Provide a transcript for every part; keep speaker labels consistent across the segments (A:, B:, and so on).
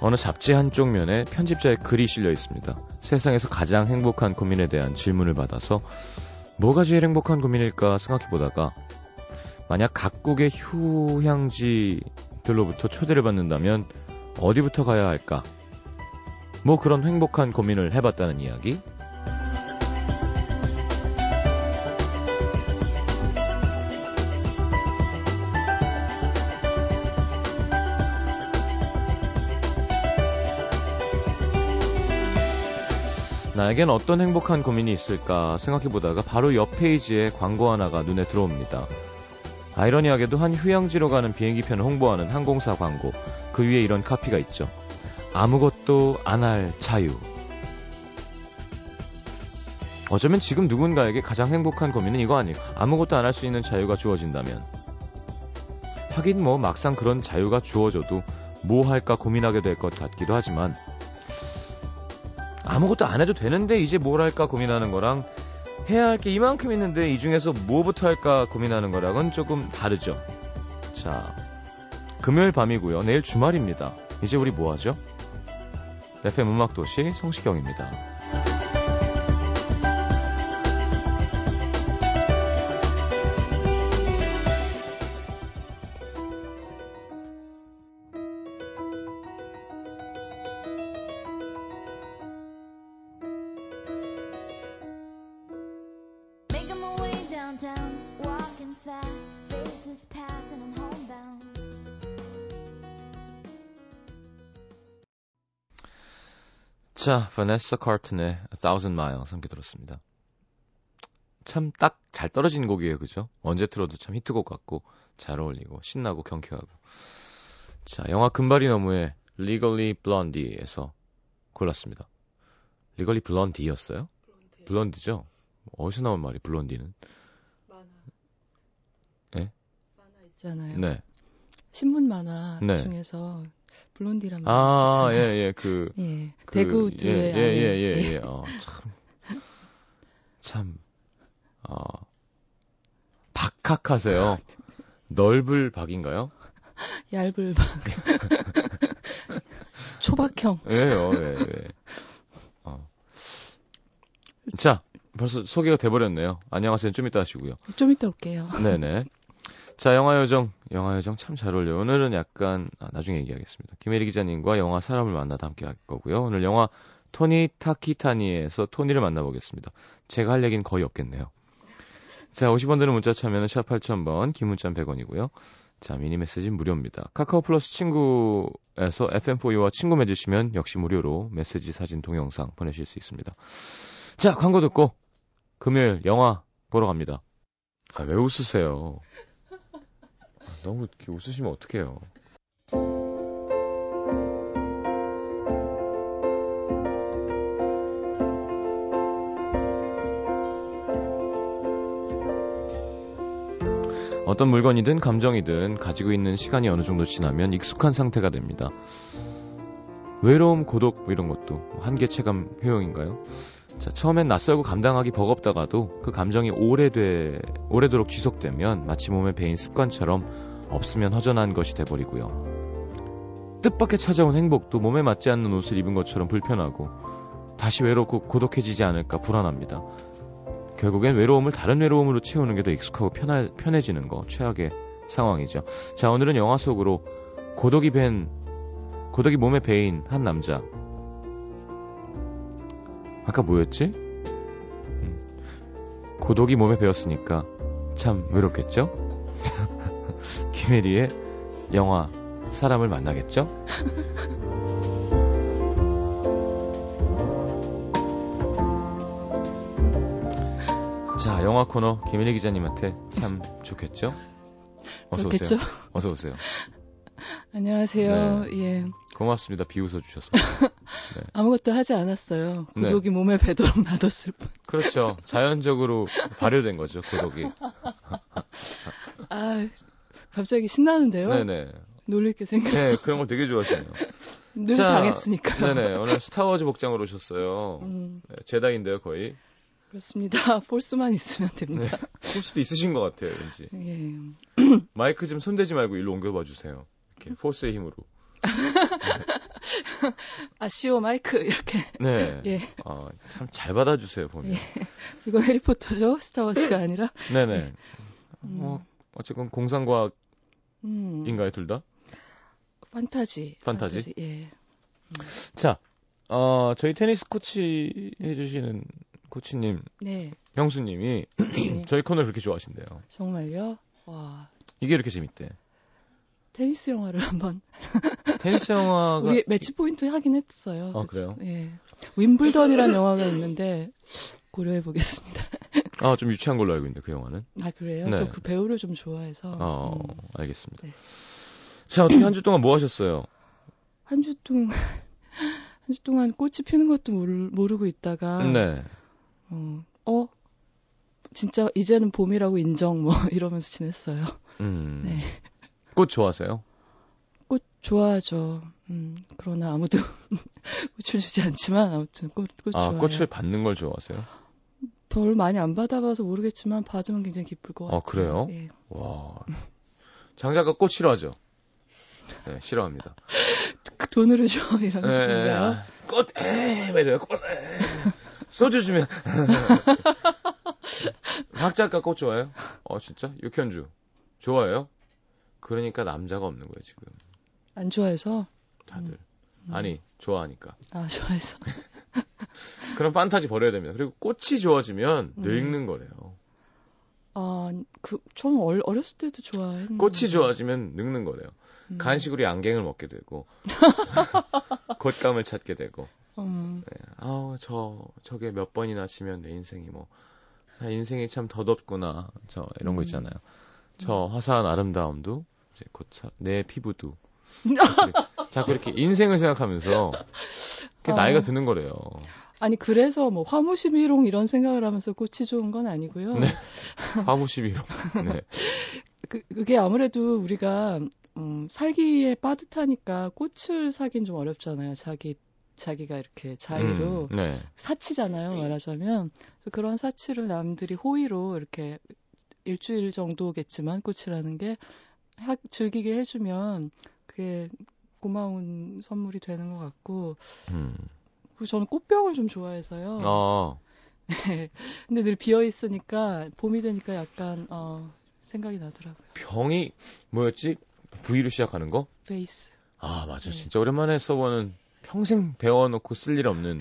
A: 어느 잡지 한쪽 면에 편집자의 글이 실려 있습니다. 세상에서 가장 행복한 고민에 대한 질문을 받아서 뭐가 제일 행복한 고민일까 생각해 보다가 만약 각국의 휴양지들로부터 초대를 받는다면 어디부터 가야 할까? 뭐 그런 행복한 고민을 해봤다는 이야기. 나에겐 어떤 행복한 고민이 있을까 생각해 보다가 바로 옆 페이지에 광고 하나가 눈에 들어옵니다. 아이러니하게도 한 휴양지로 가는 비행기편을 홍보하는 항공사 광고. 그 위에 이런 카피가 있죠. 아무것도 안 할 자유. 어쩌면 지금 누군가에게 가장 행복한 고민은 이거 아니에요. 아무것도 안 할 수 있는 자유가 주어진다면. 하긴 뭐 막상 그런 자유가 주어져도 뭐 할까 고민하게 될 것 같기도 하지만 아무것도 안 해도 되는데 이제 뭘 할까 고민하는 거랑 해야 할 게 이만큼 있는데 이 중에서 뭐부터 할까 고민하는 거랑은 조금 다르죠. 자, 금요일 밤이고요. 내일 주말입니다. 이제 우리 뭐 하죠? FM 음악도시 성시경입니다. 자, 바네사 카튼의 A Thousand Miles 함께 들었습니다. 참 딱 잘 떨어진 곡이에요, 그죠? 언제 틀어도 참 히트곡 같고 잘 어울리고 신나고 경쾌하고. 자, 영화 금발이 너무의 Legally Blondie에서 골랐습니다. Legally Blondie였어요? 블론디죠? 어디서 나온 말이 블론디는?
B: 만화.
A: 예?
B: 만화 있잖아요.
A: 네.
B: 신문 만화
A: 네.
B: 중에서 블론디란
A: 아, 예. 예, 그,
B: 예.
A: 그,
B: 대구
A: 예,
B: 뒤에
A: 예,
B: 안에
A: 예, 예, 예. 어, 참, 참, 어, 박학하세요. 넓을 박인가요?
B: 얇을 막 초박형.
A: 예요, 예, 예. 어. 자, 벌써 소개가 돼버렸네요. 안녕하세요. 좀 이따 하시고요.
B: 좀 이따 올게요.
A: 네네. 자, 영화요정. 영화요정 참 잘 어울려요. 오늘은 약간, 아, 나중에 얘기하겠습니다. 김혜리 기자님과 영화 사람을 만나다 함께 할 거고요. 오늘 영화 토니 타키타니에서 토니를 만나보겠습니다. 제가 할 얘기는 거의 없겠네요. 자, 50원 드는 문자 참여는 샵 8000번, 긴 문자는 100원이고요. 자, 미니 메시지는 무료입니다. 카카오 플러스 친구에서 FM4U와 친구 맺으시면 역시 무료로 메시지, 사진, 동영상 보내실 수 있습니다. 자, 광고 듣고 금요일 영화 보러 갑니다. 아, 왜 웃으세요? 아, 너무 이렇게 웃으시면 어떡해요. 어떤 물건이든 감정이든 가지고 있는 시간이 어느 정도 지나면 익숙한 상태가 됩니다. 외로움, 고독 뭐 이런 것도 한계 체감 효용인가요? 자, 처음엔 낯설고 감당하기 버겁다가도 그 감정이 오래돼 오래도록 지속되면 마치 몸에 배인 습관처럼 없으면 허전한 것이 돼버리고요. 뜻밖의 찾아온 행복도 몸에 맞지 않는 옷을 입은 것처럼 불편하고 다시 외롭고 고독해지지 않을까 불안합니다. 결국엔 외로움을 다른 외로움으로 채우는 게 더 익숙하고 편하, 편해지는 거 최악의 상황이죠. 자 오늘은 영화 속으로 고독이 밴 고독이 몸에 배인 한 남자 아까 뭐였지? 음, 고독이 몸에 배었으니까 참 외롭겠죠? 김혜리의 영화 사람을 만나겠죠? 자, 영화 코너 김혜리 기자님한테 참 좋겠죠? 어서
B: 그렇겠죠?
A: 오세요. 어서 오세요.
B: 안녕하세요.
A: 네.
B: 예.
A: 고맙습니다. 비웃어 주셔서.
B: 아무것도 하지 않았어요.
A: 네.
B: 고독이 몸에 배도록 놔뒀을 뿐.
A: 그렇죠. 자연적으로 발효된 거죠, 고독이.
B: 아, 갑자기 신나는데요.
A: 네네.
B: 놀릴 게 생겼어.
A: 네, 그런 걸 되게 좋아하시네요.
B: 늘
A: 자,
B: 당했으니까.
A: 네네. 오늘 스타워즈 복장으로 오셨어요.
B: 음,
A: 네, 제다인데요, 거의.
B: 그렇습니다. 폴스만 있으면 됩니다.
A: 볼 수도 있으신 것 같아요, 왠지.
B: 예.
A: 마이크 좀 손대지 말고 일로 옮겨봐 주세요. 이렇게 force의 힘으로.
B: Accio 마이크 이렇게.
A: 네.
B: 예.
A: 아, 참 잘 받아주세요, 보면.
B: 예. 이건 해리포터죠? 스타워즈가 아니라.
A: 네네.
B: 음.
A: 어, 어쨌건 공상과학인가요,
B: 음.
A: 둘 다?
B: 판타지.
A: 판타지?
B: 예.
A: 자, 어, 저희 테니스 코치 해주시는 코치님,
B: 네.
A: 형수님이
B: 네.
A: 저희 코너를 그렇게 좋아하신대요.
B: 정말요? 와.
A: 이게 이렇게 재밌대.
B: 테니스 영화를 한번
A: 테니스 영화가
B: 우리 매치 포인트 하긴 했어요.
A: 아? 그래요?
B: 예. 윈블던이라는 영화가 있는데 고려해 보겠습니다.
A: 아, 좀 유치한 걸로 알고 있는데 그 영화는.
B: 아 그래요?
A: 네.
B: 저그 배우를 좀 좋아해서
A: 어,
B: 음.
A: 알겠습니다.
B: 네.
A: 자, 어떻게 한 주 동안 뭐 하셨어요?
B: 한 주 동안 한 주 동안 꽃이 피는 것도 모르, 모르고 있다가
A: 네.
B: 어, 어 진짜 이제는 봄이라고 인정 뭐 이러면서 지냈어요.
A: 음.
B: 네.
A: 꽃 좋아하세요?
B: 꽃 좋아하죠. 음, 그러나 아무도 꽃을 주지 않지만 아무튼 꽃, 꽃
A: 아,
B: 좋아해요.
A: 꽃을 받는 걸 좋아하세요?
B: 별 많이 안 받아봐서 모르겠지만 받으면 굉장히 기쁠 것
A: 아,
B: 같아요.
A: 그래요?
B: 예.
A: 와. 장작가 꽃 싫어하죠? 네, 싫어합니다.
B: 그 돈으로 줘 이런
A: 네,
B: 건가요?
A: 아, 꽃, 에, 막 이래요. 꽃, 에. 소주 주면. 박 작가 꽃 좋아해요? 어, 진짜? 육현주. 좋아해요? 그러니까 남자가 없는 거예요, 지금.
B: 안 좋아해서
A: 다들.
B: 음.
A: 아니, 좋아하니까.
B: 아 좋아해서
A: 그럼 판타지 버려야 됩니다. 그리고 꽃이 좋아지면
B: 음.
A: 늙는 거래요.
B: 아그 저는 얼, 어렸을 때도 좋아했는데
A: 꽃이 좋아지면 늙는 거래요.
B: 음.
A: 간식으로 양갱을 먹게 되고, 곶감을 찾게 되고,
B: 음,
A: 아우, 저, 저게 몇 번이나 치면 내 인생이 뭐, 아, 인생이 참 덧없구나. 저, 이런 거
B: 음.
A: 있잖아요. 저 화사한 아름다움도, 이제 곧, 차- 내 피부도. 자꾸, 이렇게 인생을 생각하면서, 그게
B: 어.
A: 나이가 드는 거래요.
B: 아니 그래서 뭐 화무시비롱 이런 생각을 하면서 꽃이 좋은 건 아니고요.
A: 네. 화무시비로. 네.
B: 그, 그게 아무래도 우리가 음, 살기에 빠듯하니까 꽃을 사긴 좀 어렵잖아요. 자기 자기가 이렇게 자의로
A: 음, 네.
B: 사치잖아요. 말하자면 그래서 그런 사치를 남들이 호의로 이렇게 일주일 정도겠지만 꽃이라는 게 하- 즐기게 해주면 그게 고마운 선물이 되는 것 같고
A: 음.
B: 그리고 저는 꽃병을 좀 좋아해서요.
A: 아,
B: 네. 근데 늘 비어 있으니까 봄이 되니까 약간 어, 생각이 나더라고요.
A: 병이, 뭐였지? V로 시작하는 거?
B: 베이스.
A: 아, 맞아.
B: 네.
A: 진짜 오랜만에 써보는 평생 배워놓고 쓸 일 없는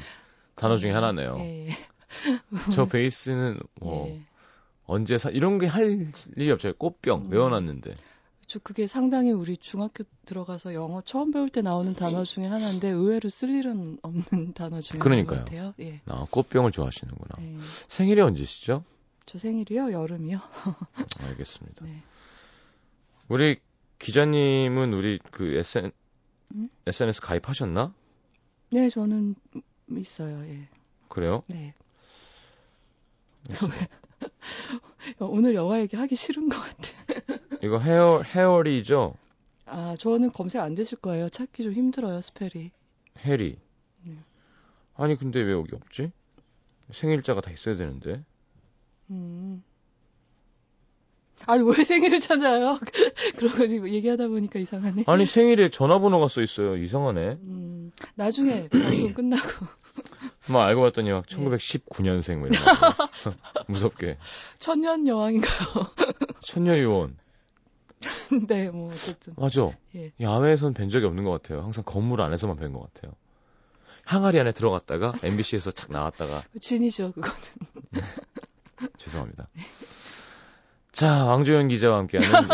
A: 단어 중에 하나네요.
B: 예, 예.
A: 저 베이스는 뭐
B: 예.
A: 언제 사 이런 게 할 일이 없어요. 꽃병
B: 음.
A: 외워놨는데.
B: 저 그게 상당히 우리 중학교 들어가서 영어 처음 배울 때 나오는 단어 중에 하나인데 의외로 쓸 일은 없는 단어 중에
A: 그러니까요.
B: 같아요. 예.
A: 아, 꽃병을 좋아하시는구나.
B: 예.
A: 생일이 언제시죠?
B: 저 생일이요? 여름이요?
A: 알겠습니다.
B: 네.
A: 우리 기자님은 우리 그 SN,
B: 음?
A: SNS 가입하셨나?
B: 네, 저는 있어요. 예.
A: 그래요?
B: 네. 오늘 영화 얘기 하기 싫은 것 같아.
A: 이거 헤어 헤어리죠?
B: 아, 저는 검색 안 되실 거예요. 찾기 좀 힘들어요, 스펠이.
A: 해리.
B: 네.
A: 아니 근데 왜 여기 없지? 생일자가 다 있어야 되는데.
B: 음. 아니, 왜 생일을 찾아요? 그러고 지금 얘기하다 보니까 이상하네.
A: 아니 생일에 전화번호가 써 있어요. 이상하네.
B: 음, 나중에 방송 끝나고.
A: 막 알고 봤더니 막
B: 네.
A: 1919년생 뭐 이런 거. 무섭게.
B: 천년 여왕인가요?
A: 천녀유원.
B: 네, 뭐, 어쨌든.
A: 맞아.
B: 예.
A: 야외에선 뵌 적이 없는 것 같아요. 항상 건물 안에서만 뵌 것 같아요. 항아리 안에 들어갔다가 MBC에서 착 나왔다가
B: 진이죠, 그거는.
A: 죄송합니다. 자, 왕조연 기자와 함께하는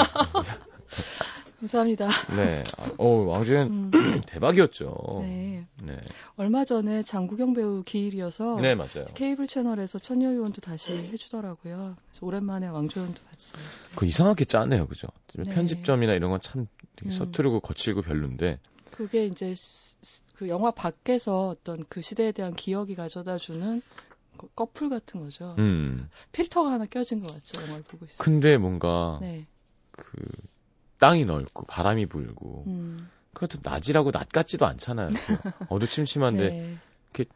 B: 감사합니다.
A: 네, 아, 어 왕조연
B: 음,
A: 대박이었죠.
B: 네.
A: 네,
B: 얼마 전에 장국영 배우 기일이어서
A: 네 맞아요.
B: 케이블 채널에서 천녀 요원도 다시 해 주더라고요. 그래서 오랜만에 왕조연도 봤어요.
A: 그 이상하게 짜네요, 그죠?
B: 네.
A: 편집점이나 이런 건참
B: 음.
A: 서투르고 거칠고 별론데.
B: 그게 이제 그 영화 밖에서 어떤 그 시대에 대한 기억이 가져다 주는 그 커플 같은 거죠.
A: 음.
B: 필터가 하나 껴진 것 같죠. 영화를 보고 있어요.
A: 근데 뭔가
B: 네.
A: 그 땅이 넓고 바람이 불고
B: 음.
A: 그것도 낮이라고 낮 같지도 않잖아요. 그 어두침침한데
B: 네.
A: 이렇게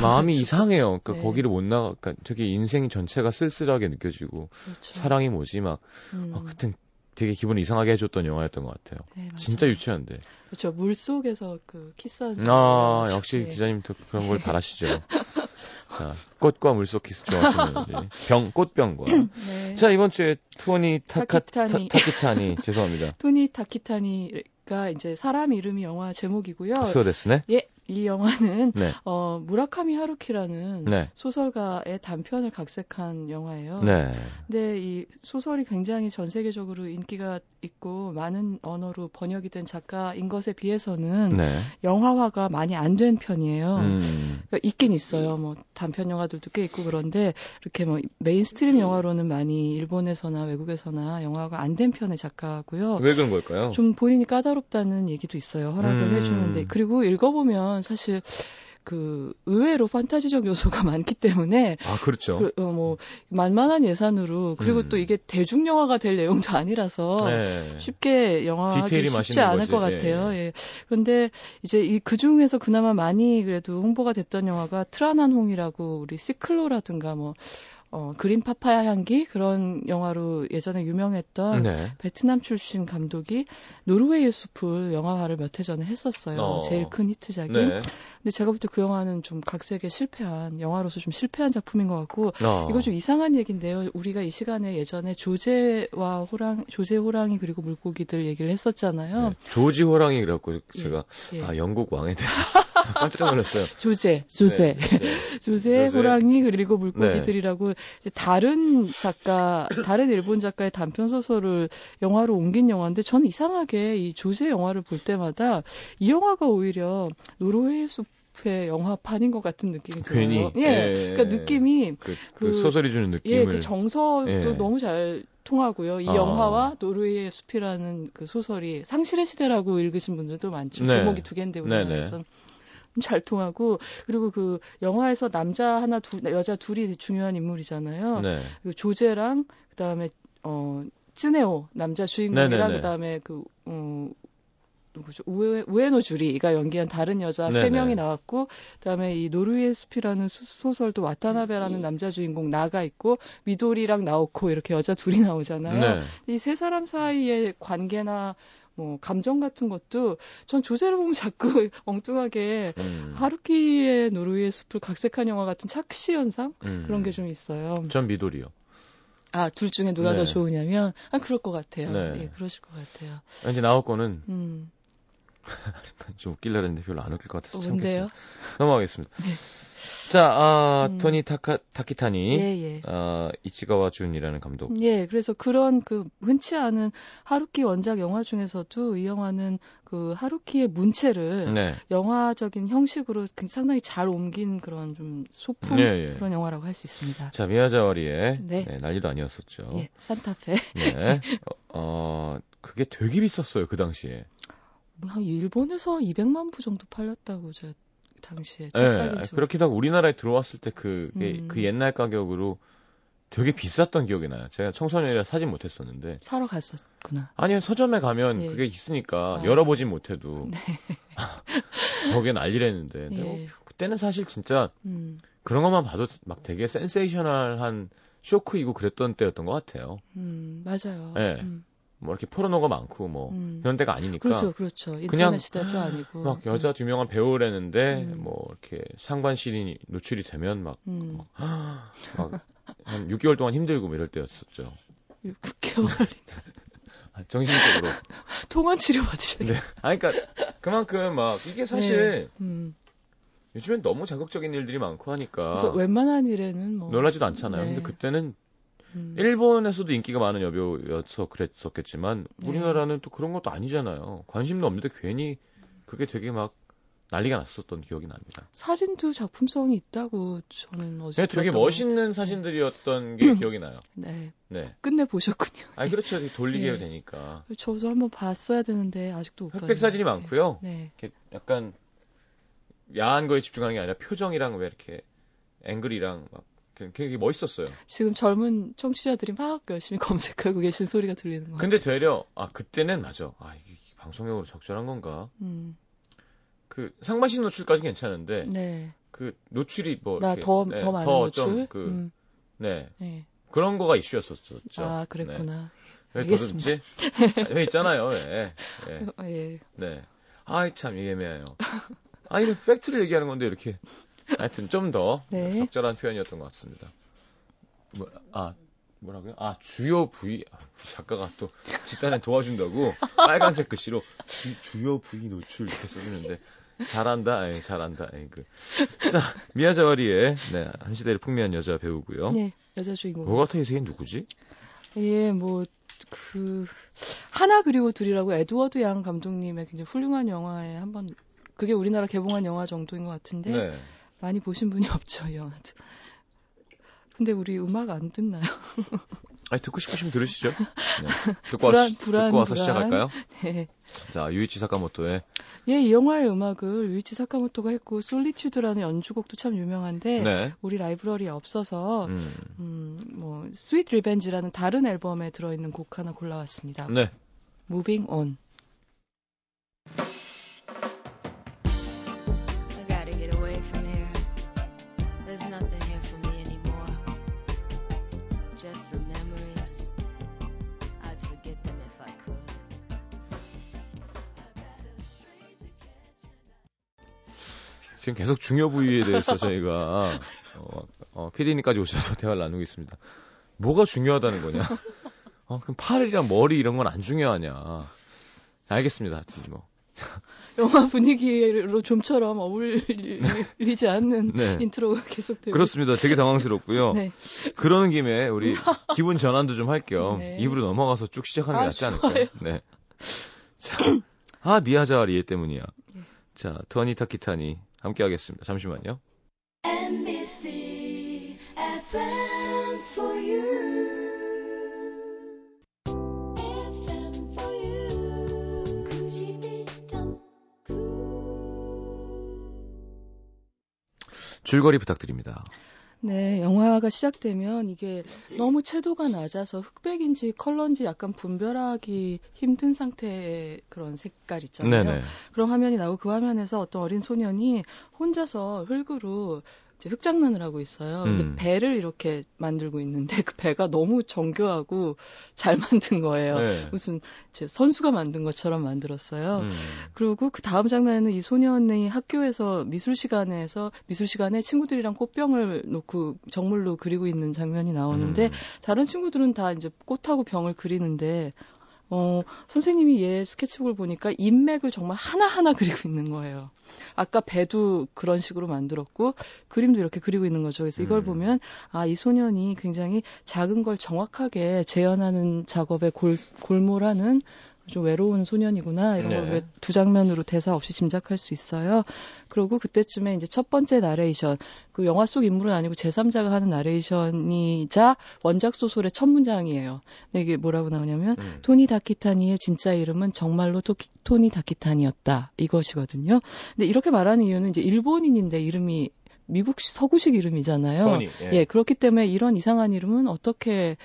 A: 마음이
B: 별로
A: 이상해요. 그러니까
B: 네.
A: 거기를 못 나가, 그러니까 되게 인생 전체가 쓸쓸하게 느껴지고
B: 그렇죠.
A: 사랑이 뭐지 막
B: 음.
A: 아, 하여튼 되게 기분을 이상하게 해줬던 영화였던 것 같아요.
B: 네.
A: 진짜 유치한데.
B: 그렇죠. 물 속에서 그 키스하는.
A: 아,
B: 거.
A: 역시
B: 네.
A: 기자님 도 그런 걸 바라시죠. 자, 꽃과 물속 키스 좋아하시는지. 병, 꽃병과.
B: 네.
A: 자, 이번 주에 토니 타카,
B: 타키타니.
A: 타, 키타니 죄송합니다.
B: 토니 타키타니가 이제 사람 이름이 영화 제목이고요.
A: そうですね?
B: 예, 이 영화는
A: 네.
B: 어, 무라카미 하루키라는
A: 네.
B: 소설가의 단편을 각색한 영화예요.
A: 네.
B: 근데 이 소설이 굉장히 전 세계적으로 인기가 있고 많은 언어로 번역이 된 작가인 것에 비해서는
A: 네.
B: 영화화가 많이 안 된 편이에요.
A: 음.
B: 그러니까 있긴 있어요. 뭐 단편 영화들도 꽤 있고 그런데 이렇게 뭐 mainstream 영화로는 많이 일본에서나 외국에서나 영화가 안 된 편의 작가고요.
A: 왜 그런 걸까요?
B: 좀 본인이 까다롭다는 얘기도 있어요. 허락을
A: 음.
B: 해주는데 그리고 읽어보면 사실 그 의외로 판타지적 요소가 많기 때문에
A: 아, 그렇죠.
B: 그, 어, 뭐 만만한 예산으로 그리고
A: 음.
B: 또 이게 대중 영화가 될 내용도 아니라서
A: 네.
B: 쉽게 영화하기 쉽지 않을
A: 거지.
B: 것 같아요.
A: 예,
B: 예. 그런데 이제 이 그 중에서 그나마 많이 그래도 홍보가 됐던 영화가 트라난 홍이라고 우리 시클로라든가 뭐 어, 그린 파파야 향기 그런 영화로 예전에 유명했던
A: 네.
B: 베트남 출신 감독이 노르웨이의 숲을 영화화를 몇 해 전에 했었어요.
A: 어.
B: 제일 큰 히트작이.
A: 네.
B: 근데 제가 볼 때 그 영화는 좀 각색에 실패한 영화로서 좀 실패한 작품인 것 같고
A: 어.
B: 이거 좀 이상한 얘기인데요. 우리가 이 시간에 예전에 조제와 호랑, 조제 호랑이 그리고 물고기들 얘기를 했었잖아요.
A: 네. 조지 호랑이 그래갖고 제가
B: 예.
A: 아 영국 왕에 대해 깜짝 놀랐어요.
B: 조제, 조제.
A: 네, 네.
B: 조세,
A: 조세.
B: 호랑이 그리고 물고기들이라고 이제 다른 작가, 다른 일본 작가의 단편 소설을 영화로 옮긴 영화인데 저는 이상하게 이 조세 영화를 볼 때마다 이 영화가 오히려 노르웨이 숲 의 영화판인 것 같은 느낌이 들어요.
A: 괜히
B: 예.
A: 예.
B: 그러니까 느낌이
A: 그, 그
B: 그-
A: 소설이 주는 느낌을
B: 예, 그 정서도
A: 예.
B: 너무 잘 통하고요. 이
A: 아.
B: 영화와 노르웨이의 숲이라는 그 소설이 상실의 시대라고 읽으신 분들도 많죠.
A: 네.
B: 제목이 두 개인데 우리나라에서. 좀잘 통하고 그리고 그 영화에서 남자 하나 두 여자 둘이 중요한 인물이잖아요.
A: 네.
B: 그 조제랑 그다음에 어 쯔네오 남자 주인공이랑
A: 네네네.
B: 그다음에 그 어, 누구죠? 우에, 우에노 주리가 연기한 다른 여자 세
A: 네네.
B: 명이 나왔고 그다음에 이 노르웨이 숲이라는 수- 소설도 와타나베라는 남자 주인공 나가 있고 미도리랑 나오코 이렇게 여자 둘이 나오잖아요.
A: 네.
B: 이세 사람 사이의 관계나 뭐 감정 같은 것도 전 조제를 보면 자꾸 엉뚱하게
A: 음.
B: 하루키의 노르웨이 숲을 각색한 영화 같은 착시 현상
A: 음.
B: 그런 게 좀 있어요.
A: 전 미돌이요.
B: 아, 둘 중에 누가
A: 네.
B: 더 좋으냐면, 아, 그럴 것 같아요.
A: 네.
B: 예, 그러실 것 같아요.
A: 왠지 나올 거는
B: 음,
A: 좀 웃길라 했는데 별로 안 웃길 것 같아서
B: 뭔데요?
A: 참겠습니다. 넘어가겠습니다. 자, 아,
B: 음.
A: 토니 타카, 타키타니,
B: 예, 예.
A: 아, 이치가와 준이라는 감독.
B: 예, 그래서 그런 그 흔치 않은 하루키 원작 영화 중에서도 이 영화는 그 하루키의 문체를
A: 네.
B: 영화적인 형식으로 상당히 잘 옮긴 그런 좀 소품
A: 예, 예.
B: 그런 영화라고 할 수 있습니다.
A: 자, 미야자와리의
B: 네.
A: 네, 난리도 아니었었죠.
B: 예, 산타페.
A: 네. 어, 어, 그게 되게 비쌌어요, 그 당시에.
B: 뭐한 일본에서 200만 부 정도 팔렸다고 제가 당시에 좀
A: 그렇기도 하고 우리나라에 들어왔을 때 그,
B: 음.
A: 그 옛날 가격으로 되게 비쌌던 기억이 나요. 제가 청소년이라 사진 못했었는데.
B: 사러 갔었구나.
A: 아니요, 서점에 가면
B: 예.
A: 그게 있으니까
B: 아.
A: 열어보진 못해도.
B: 네.
A: 저게 난리랬는데. 근데
B: 예.
A: 뭐 그때는 사실 진짜
B: 음,
A: 그런 것만 봐도 막 되게 센세이셔널한 쇼크이고 그랬던 때였던 것 같아요.
B: 음, 맞아요.
A: 예.
B: 음,
A: 뭐 이렇게 포르노가 많고 뭐
B: 음.
A: 이런 때가 아니니까.
B: 그렇죠, 그렇죠.
A: 그냥
B: 시대도 아니고.
A: 막 여자 두 명한 배우라는데
B: 음.
A: 뭐 이렇게 상반신이 노출이 되면 막
B: 음,
A: 막한 6개월 동안 힘들고 뭐 이럴 때였었죠.
B: 6개월
A: 아, 정신적으로.
B: 통원 치료 받으셔야 돼요.
A: 네. 아, 그러니까 그만큼 막 이게 사실
B: 음.
A: 요즘엔 너무 자극적인 일들이 많고 하니까
B: 그래서 웬만한 일에는 뭐
A: 놀라지도 않잖아요.
B: 네.
A: 근데 그때는
B: 음,
A: 일본에서도 인기가 많은 여배우여서 그랬었겠지만
B: 네.
A: 우리나라는 또 그런 것도 아니잖아요. 관심도 없는데 괜히 그게 되게 막 난리가 났었던 기억이 납니다.
B: 사진도 작품성이 있다고 저는 어제
A: 네, 되게 멋있는 사진들이었던 게 기억이 나요.
B: 네,
A: 네.
B: 끝내 보셨군요.
A: 아니 그렇죠. 이렇게 돌리게
B: 네.
A: 되니까.
B: 저도 한번 봤어야 되는데 아직도 못
A: 흑백
B: 봤는데.
A: 사진이 많고요.
B: 네,
A: 이렇게 약간 야한 거에 집중하는 게 아니라 표정이랑 왜 이렇게 앵글이랑 막 되게 멋있었어요.
B: 지금 젊은 청취자들이 막 열심히 검색하고 계신 소리가 들리는 거.
A: 근데 되려 아 그때는 맞아. 아 이게 방송용으로 적절한 건가?
B: 음,
A: 그 상반신 노출까지 괜찮은데
B: 네,
A: 그 노출이
B: 뭐나
A: 이렇게,
B: 더더
A: 네,
B: 많은
A: 더
B: 노출.
A: 좀 그,
B: 음,
A: 네
B: 네.
A: 그런 거가 이슈였었죠.
B: 아,
A: 네.
B: 그랬구나.
A: 왜
B: 알겠습니다.
A: 더듬지? 왜 있잖아요, 왜. 예.
B: 어, 예.
A: 네. 아이, 참, 예매해요. 아, 이건 팩트를 얘기하는 건데, 이렇게. 하여튼, 좀더
B: 네.
A: 적절한 표현이었던 것 같습니다. 뭐, 아, 뭐라고요? 아, 주요 부위. 아, 작가가 또 집단에 도와준다고 빨간색 글씨로 주, 주요 부위 노출 이렇게 써주는데, 잘한다, 예, 잘한다, 예, 그. 자, 미야자와리의, 네, 한 시대를 풍미한 여자 배우고요.
B: 네, 여자 주인공.
A: 뭐 같은 이세계 누구지?
B: 예, 뭐, 그, 하나 그리고 둘이라고 에드워드 양 감독님의 굉장히 훌륭한 영화에 한번, 그게 우리나라 개봉한 영화 정도인 것 같은데,
A: 네.
B: 많이 보신 분이 없죠, 이 영화도. 근데 우리 음악 안 듣나요?
A: 아니, 듣고 싶으시면 들으시죠. 네. 듣고,
B: 불안,
A: 와서,
B: 불안,
A: 듣고 와서
B: 불안.
A: 시작할까요?
B: 네.
A: 자, 유이치 사카모토의
B: 예, 이 영화의 음악을 유이치 사카모토가 했고, Solitude라는 연주곡도 참 유명한데,
A: 네.
B: 우리 라이브러리에 없어서,
A: 음.
B: 음, 뭐, Sweet Revenge라는 다른 앨범에 들어있는 곡 하나 골라왔습니다.
A: 네.
B: Moving On.
A: 지금 계속 중요 부위에 대해서 저희가 어, 어, PD님까지 오셔서 대화를 나누고 있습니다. 뭐가 중요하다는 거냐? 어, 그럼 팔이랑 머리 이런 건 안 중요하냐? 자, 알겠습니다. 하여튼 뭐.
B: 영화 분위기로 좀처럼 어울리지 않는
A: 네.
B: intro가 계속되고
A: 그렇습니다. 되게 당황스럽고요.
B: 네.
A: 그러는 김에 우리 기분 전환도 좀 할겸
B: 네.
A: 2부로 넘어가서 쭉 시작하는 게
B: 아,
A: 낫지 않을까요? 네. 자, 아 미야자와 리에 때문이야.
B: 네.
A: 자, 토니 타키타니 함께 하겠습니다. 잠시만요.
C: NBC FM for you. FM for you. 91.9.
A: 줄거리 부탁드립니다.
B: 네, 영화가 시작되면 이게 너무 채도가 낮아서 흑백인지 컬러인지 약간 분별하기 힘든 상태의 그런 색깔 있잖아요.
A: 네네.
B: 그런 화면이 나오고 그 화면에서 어떤 어린 소년이 혼자서 흙으로 이제 흙장난을 하고 있어요. 근데
A: 음.
B: 배를 이렇게 만들고 있는데 그 배가 너무 정교하고 잘 만든 거예요.
A: 네.
B: 무슨 이제 선수가 만든 것처럼 만들었어요.
A: 음.
B: 그리고 그 다음 장면에는 이 소년이 학교에서 미술 시간에서 미술 시간에 친구들이랑 꽃병을 놓고 정물로 그리고 있는 장면이 나오는데
A: 음.
B: 다른 친구들은 다 이제 꽃하고 병을 그리는데 어 선생님이 얘 스케치북을 보니까 인맥을 정말 하나하나 그리고 있는 거예요. 아까 배도 그런 식으로 만들었고 그림도 이렇게 그리고 있는 거죠. 그래서 이걸
A: 음.
B: 보면 아 이 소년이 굉장히 작은 걸 정확하게 재현하는 작업에 골, 골몰하는 좀 외로운 소년이구나 이런
A: 네.
B: 걸두 장면으로 대사 없이 짐작할 수 있어요. 그리고 그때쯤에 이제 첫 번째 나레이션 그 영화 속 인물은 아니고 제3자가 하는 나레이션이자 원작 소설의 첫 문장이에요. 근데 이게 뭐라고 나오냐면
A: 음.
B: 토니 다키타니의 진짜 이름은 정말로 토키, 토니 다키타니였다 이것이거든요. 근데 이렇게 말하는 이유는 이제 일본인인데 이름이 미국 서구식 이름이잖아요.
A: 토니, 예.
B: 예, 그렇기 때문에 이런 이상한 이름은 어떻게 여-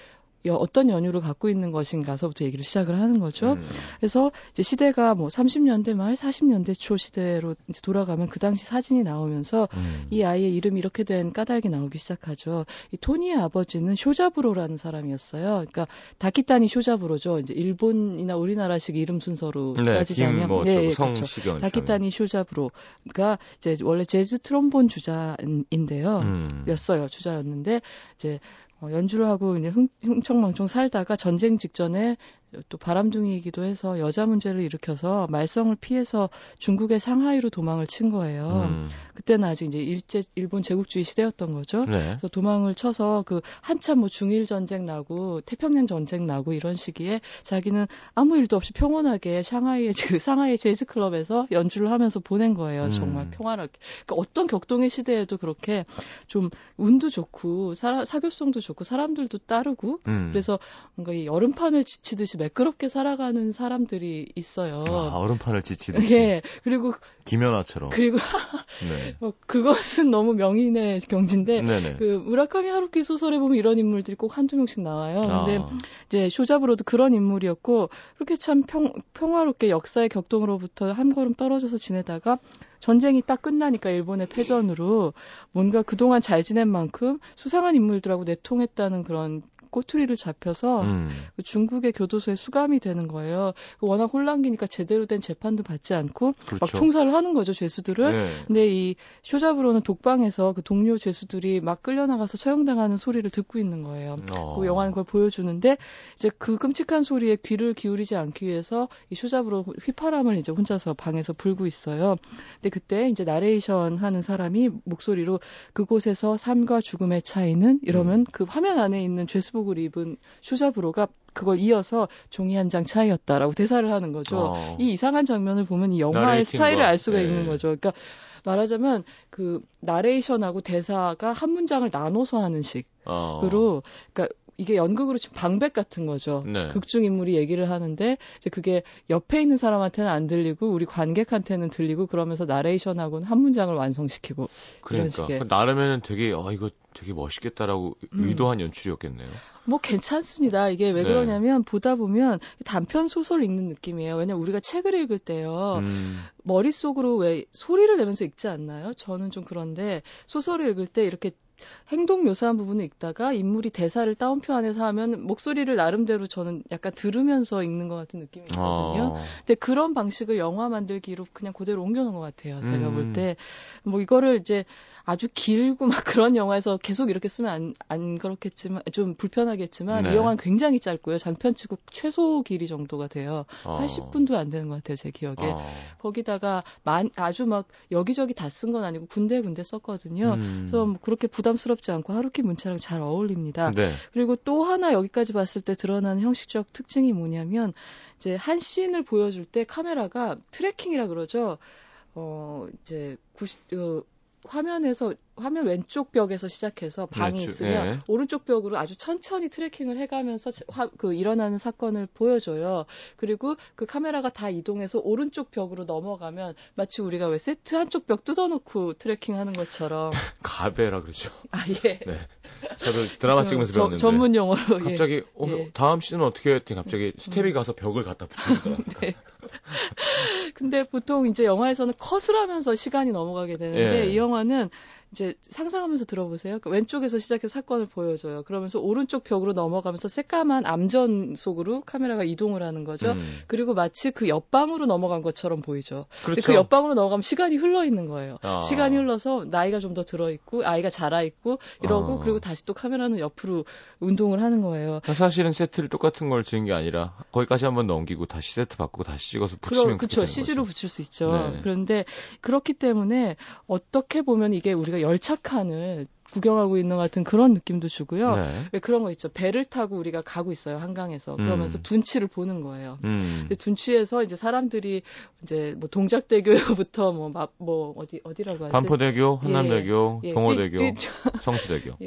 B: 어떤 연유를 갖고 있는 것인가서부터 얘기를 시작을 하는 거죠.
A: 음.
B: 그래서 이제 시대가 뭐 30년대 말 40년대 초 시대로 이제 돌아가면 그 당시 사진이 나오면서
A: 음.
B: 이 아이의 이름이 이렇게 된 까닭이 나오기 시작하죠. 이 토니의 아버지는 쇼자부로라는 사람이었어요. 그러니까 다키타니 쇼자부로죠. 이제 일본이나 우리나라식 이름 순서로
A: 네,
B: 따지자면 예,
A: 성
B: 그렇죠. 다키타니 쇼자부로가 이제 원래 재즈 트롬본 주자인데요.
A: 음.
B: 였어요. 주자였는데 이제 어, 연주를 하고 이제 흥, 흥청망청 살다가 전쟁 직전에 또 바람둥이이기도 해서 여자 문제를 일으켜서 말썽을 피해서 중국의 상하이로 도망을 친 거예요.
A: 음.
B: 그때는 아직 이제 일제 일본 제국주의 시대였던 거죠.
A: 네.
B: 그래서 도망을 쳐서 그 한참 뭐 중일 전쟁 나고 태평양 전쟁 나고 이런 시기에 자기는 아무 일도 없이 평온하게 샹하이의 그 상하이 재즈 클럽에서 연주를 하면서 보낸 거예요.
A: 음.
B: 정말 평화롭게. 그러니까 어떤 격동의 시대에도 그렇게 좀 운도 좋고 사, 사교성도 좋고 사람들도 따르고
A: 음.
B: 그래서 뭔가 이 여름판을 지치듯이 매끄럽게 살아가는 사람들이 있어요.
A: 아, 얼음판을 지치듯이
B: 예. 그리고
A: 김연아처럼.
B: 그리고
A: 네.
B: 어, 그것은 너무 명인의 경지인데
A: 네네.
B: 그 무라카미 하루키 소설에 보면 이런 인물들이 꼭 한두 명씩 나와요. 근데
A: 아,
B: 이제 쇼잡으로도 그런 인물이었고 그렇게 참 평, 평화롭게 역사의 격동으로부터 한 걸음 떨어져서 지내다가 전쟁이 딱 끝나니까 일본의 패전으로 뭔가 그동안 잘 지낸 만큼 수상한 인물들하고 내통했다는 그런 꼬투리를 잡혀서
A: 음.
B: 그 중국의 교도소에 수감이 되는 거예요. 워낙 혼란기니까 제대로 된 재판도 받지 않고 막
A: 그렇죠.
B: 총살을 하는 거죠 죄수들을.
A: 네.
B: 근데 이 쇼잡으로는 독방에서 그 동료 죄수들이 막 끌려나가서 처형당하는 소리를 듣고 있는 거예요.
A: 어.
B: 그 영화는 그걸 보여주는데 이제 그 끔찍한 소리에 귀를 기울이지 않기 위해서 이 쇼잡으로 휘파람을 이제 혼자서 방에서 불고 있어요. 근데 그때 이제 나레이션 하는 사람이 목소리로 그곳에서 삶과 죽음의 차이는 이러면
A: 음.
B: 그 화면 안에 있는 죄수복 을 입은 쇼잡으로가 그걸 이어서 종이 한 장 차이였다라고 대사를 하는 거죠.
A: 어.
B: 이 이상한 장면을 보면 이 영화의 스타일을 알 수가
A: 예.
B: 있는 거죠. 그러니까 말하자면 그 나레이션하고 대사가 한 문장을 나눠서 하는 식으로
A: 어.
B: 그러니까 이게 연극으로 치면 방백 같은 거죠.
A: 네.
B: 극중 인물이 얘기를 하는데 이제 그게 옆에 있는 사람한테는 안 들리고 우리 관객한테는 들리고 그러면서 나레이션하고는 한 문장을 완성시키고
A: 그러니까
B: 식의.
A: 그 나름에는 되게 아 이거 되게 멋있겠다라고
B: 음.
A: 의도한 연출이었겠네요.
B: 뭐 괜찮습니다. 이게 왜
A: 네.
B: 그러냐면 보다 보면 단편 소설 읽는 느낌이에요. 왜냐면 우리가 책을 읽을 때요.
A: 음.
B: 머릿속으로 왜 소리를 내면서 읽지 않나요? 저는 좀 그런데 소설을 읽을 때 이렇게 행동 묘사한 부분을 읽다가 인물이 대사를 따옴표 안에서 하면 목소리를 나름대로 저는 약간 들으면서 읽는 것 같은 느낌이 있거든요.
A: 어.
B: 근데 그런 방식을 영화 만들기로 그냥 그대로 옮겨놓은 것 같아요. 제가
A: 음.
B: 볼 때. 뭐 이거를 이제 아주 길고 막 그런 영화에서 계속 이렇게 쓰면 안, 안 그렇겠지만, 좀 불편하겠지만,
A: 네.
B: 이 영화는 굉장히 짧고요. 장편치고 최소 길이 정도가 돼요.
A: 어.
B: 80분도 안 되는 것 같아요. 제 기억에.
A: 어.
B: 거기다가 만, 아주 막 여기저기 다 쓴 건 아니고 군데군데 썼거든요.
A: 음.
B: 그래서 뭐 그렇게 부담스럽지 않고 하루키 문체랑 잘 어울립니다.
A: 네.
B: 그리고 또 하나 여기까지 봤을 때 드러나는 형식적 특징이 뭐냐면 이제 한 씬을 보여줄 때 카메라가 트래킹이라 그러죠. 어 이제 90, 어, 화면에서 화면 왼쪽 벽에서 시작해서 방이
A: 왼쪽,
B: 있으면
A: 예.
B: 오른쪽 벽으로 아주 천천히 tracking을 해가면서 화- 그 일어나는 사건을 보여줘요. 그리고 그 카메라가 다 이동해서 오른쪽 벽으로 넘어가면 마치 우리가 왜 세트 한쪽 벽 뜯어놓고 tracking하는 것처럼
A: かべ라 그러죠.
B: 아 예.
A: 네. 저도 드라마 찍으면서
B: 저-
A: 배웠는데.
B: 전문 용어로 예.
A: 갑자기 어,
B: 예.
A: 다음 씬은 어떻게 했더니 갑자기 스텝이 가서 벽을 갖다 붙이더라.
B: 네. 근데 보통 이제 영화에서는 컷을 하면서 시간이 넘어가게 되는데
A: 예.
B: 이 영화는 이제 상상하면서 들어보세요. 그 왼쪽에서 시작해서 사건을 보여줘요. 그러면서 오른쪽 벽으로 넘어가면서 새까만 암전 속으로 카메라가 이동을 하는 거죠.
A: 음.
B: 그리고 마치 그 옆방으로 넘어간 것처럼 보이죠. 근데
A: 그렇죠.
B: 그 옆방으로 넘어가면 시간이 흘러 있는 거예요.
A: 아.
B: 시간이 흘러서 나이가 좀 더 들어 있고 아이가 자라 있고 이러고
A: 어.
B: 그리고 다시 또 카메라는 옆으로 운동을 하는 거예요.
A: 사실은 세트를 똑같은 걸 지은 게 아니라 거기까지 한번 넘기고 다시 세트 바꾸고 다시 찍어서 붙이면. 되는
B: CG로
A: 거죠.
B: 붙일 수 있죠.
A: 네.
B: 그런데 그렇기 때문에 어떻게 보면 이게 우리가 열차칸을 구경하고 있는 것 같은 그런 느낌도 주고요.
A: 네.
B: 왜 그런 거 있죠. 배를 타고 우리가 가고 있어요. 한강에서. 그러면서
A: 음.
B: 둔치를 보는 거예요.
A: 음.
B: 둔치에서 이제 사람들이 이제 뭐 동작대교부터 뭐, 마- 뭐 어디 어디라고 하지?
A: 반포대교, 한남대교,
B: 예,
A: 동호대교,
B: 뛰- 뛰-
A: 성수대교.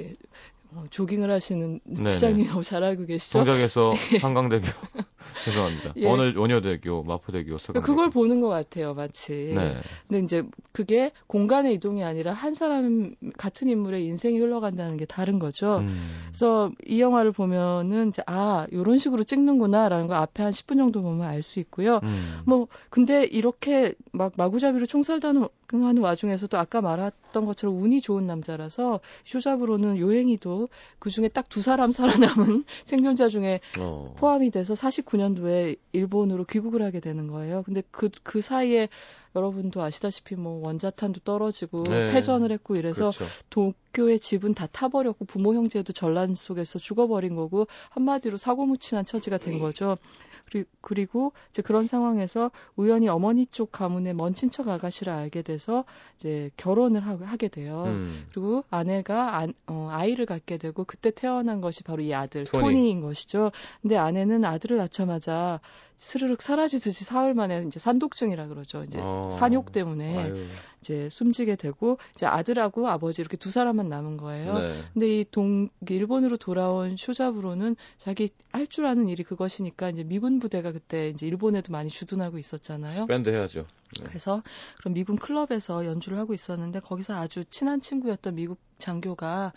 B: 예. 어, 조깅을 하시는
A: 네네.
B: 시장님이 너무 잘 알고 계시죠?
A: 동작에서 한강대교. 죄송합니다.
B: 예.
A: 오늘 원효대교, 마포대교, 서강대교.
B: 그걸 보는 것 같아요, 마치.
A: 네.
B: 근데 이제 그게 공간의 이동이 아니라 한 사람 같은 인물의 인생이 흘러간다는 게 다른 거죠.
A: 음.
B: 그래서 이 영화를 보면은 이제 아 이런 식으로 찍는구나라는 거 앞에 한 10분 정도 보면 알 수 있고요.
A: 음.
B: 뭐 근데 이렇게 막 마구잡이로 총살다는 하는 와중에서도 아까 말 했던 것처럼 운이 좋은 남자라서 쇼잡으로는 요행이도 그 중에 딱 두 사람 살아남은 생존자 중에
A: 어.
B: 포함이 돼서 49년도에 일본으로 귀국을 하게 되는 거예요. 근데 그, 그 사이에 여러분도 아시다시피 뭐 원자탄도 떨어지고
A: 네.
B: 패전을 했고 이래서
A: 그렇죠.
B: 도쿄의 집은 다 타버렸고 부모 형제도 전란 속에서 죽어버린 거고 한마디로 사고무친한 처지가 된 거죠. 그리- 그리고 이제 그런 상황에서 우연히 어머니 쪽 가문의 먼 친척 아가씨를 알게 돼서 이제 결혼을 하, 하게 돼요.
A: 음.
B: 그리고 아내가 안- 어, 아이를 갖게 되고 그때 태어난 것이 바로 이 아들
A: 토니.
B: 토니인 것이죠. 근데 아내는 아들을 낳자마자 스르륵 사라지듯이 사흘 만에 이제 산독증이라 그러죠. 이제
A: 어.
B: 산욕 때문에
A: 아유.
B: 이제 숨지게 되고 이제 아들하고 아버지 이렇게 두 사람만 남은 거예요.
A: 네.
B: 근데 이 동 일본으로 돌아온 쇼잡으로는 자기 할 줄 아는 일이 그것이니까 이제 미군 부대가 그때 이제 일본에도 많이 주둔하고 있었잖아요.
A: 밴드 해야죠. 네.
B: 그래서 그런 미군 클럽에서 연주를 하고 있었는데 거기서 아주 친한 친구였던 미국 장교가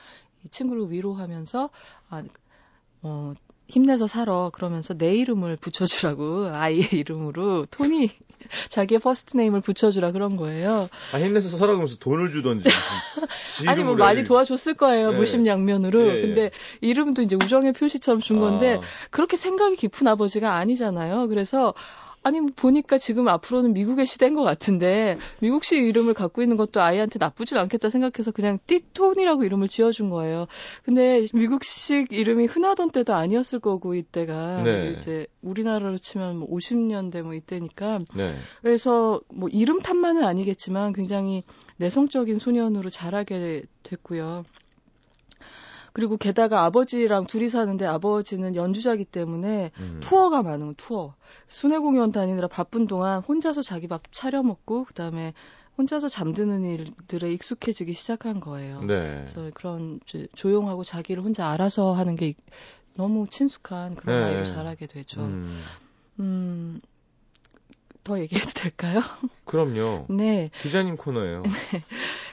B: 이 친구를 위로하면서 아, 어, 힘내서 살아 그러면서 내 이름을 붙여주라고 아이의 이름으로 토니 자기의 first name을 붙여주라 그런 거예요.
D: 아, 힘내서 살아가면서 돈을 주던지.
B: 아니 뭐 많이 도와줬을 거예요.
D: 네.
B: 물심양면으로.
D: 예, 예.
B: 근데 이름도 이제 우정의 표시처럼 준 건데
D: 아,
B: 그렇게 생각이 깊은 아버지가 아니잖아요. 그래서 아니 뭐 보니까 지금 앞으로는 미국의 시대인 것 같은데 미국식 이름을 갖고 있는 것도 아이한테 나쁘진 않겠다 생각해서 그냥 띠톤이라고 이름을 지어준 거예요. 근데 미국식 이름이 흔하던 때도 아니었을 거고 이때가
D: 네.
B: 이제 우리나라로 치면 뭐 50년대 뭐 이때니까
D: 네.
B: 그래서 뭐 이름 탓만은 아니겠지만 굉장히 내성적인 소년으로 자라게 됐고요. 그리고 게다가 아버지랑 둘이 사는데 아버지는 연주자기 때문에
D: 음.
B: 투어가 많은 거, 투어. 순회 공연 다니느라 바쁜 동안 혼자서 자기 밥 차려 먹고 그다음에 혼자서 잠드는 일들에 익숙해지기 시작한 거예요.
D: 네.
B: 그래서 그런 조용하고 자기를 혼자 알아서 하는 게 너무 친숙한 그런
D: 네.
B: 아이로 자라게 되죠.
D: 음,
B: 음, 더 얘기해도 될까요?
D: 그럼요.
B: 네.
D: 기자님 코너예요.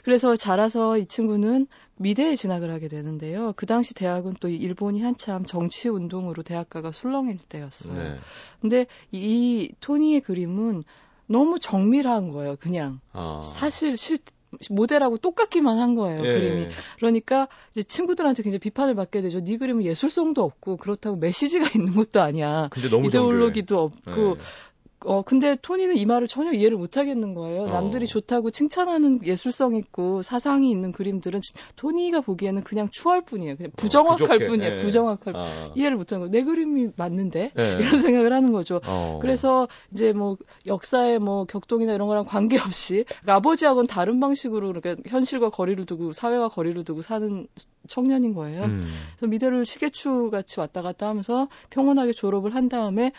B: 그래서 자라서 이 친구는 미대에 진학을 하게 되는데요. 그 당시 대학은 또 일본이 한참 정치 운동으로 대학가가 술렁일 때였어요.
D: 네.
B: 근데 이 토니의 그림은 너무 정밀한 거예요. 그냥
D: 아.
B: 사실 실 모델하고 똑같기만 한 거예요.
D: 예.
B: 그림이. 그러니까 이제 친구들한테 굉장히 비판을 받게 되죠. 네 그림은 예술성도 없고 그렇다고 메시지가 있는 것도 아니야.
D: 근데 너무
B: 이데올로기도 없고.
D: 네.
B: 어, 근데 토니는 이 말을 전혀 이해를 못 하겠는 거예요.
D: 어.
B: 남들이 좋다고 칭찬하는 예술성 있고 사상이 있는 그림들은 토니가 보기에는 그냥 추할 뿐이에요. 그냥 부정확할
D: 어.
B: 뿐이에요.
D: 예.
B: 부정확할 뿐.
D: 아.
B: 이해를 못 하는 거예요. 내 그림이 맞는데?
D: 예.
B: 이런 생각을 하는 거죠.
D: 어.
B: 그래서 이제 뭐 역사의 뭐 격동이나 이런 거랑 관계없이 그러니까 아버지하고는 다른 방식으로 그러니까 현실과 거리를 두고 사회와 거리를 두고 사는 청년인 거예요.
D: 음.
B: 그래서 미대를 시계추 같이 왔다 갔다 하면서 평온하게 졸업을 한 다음에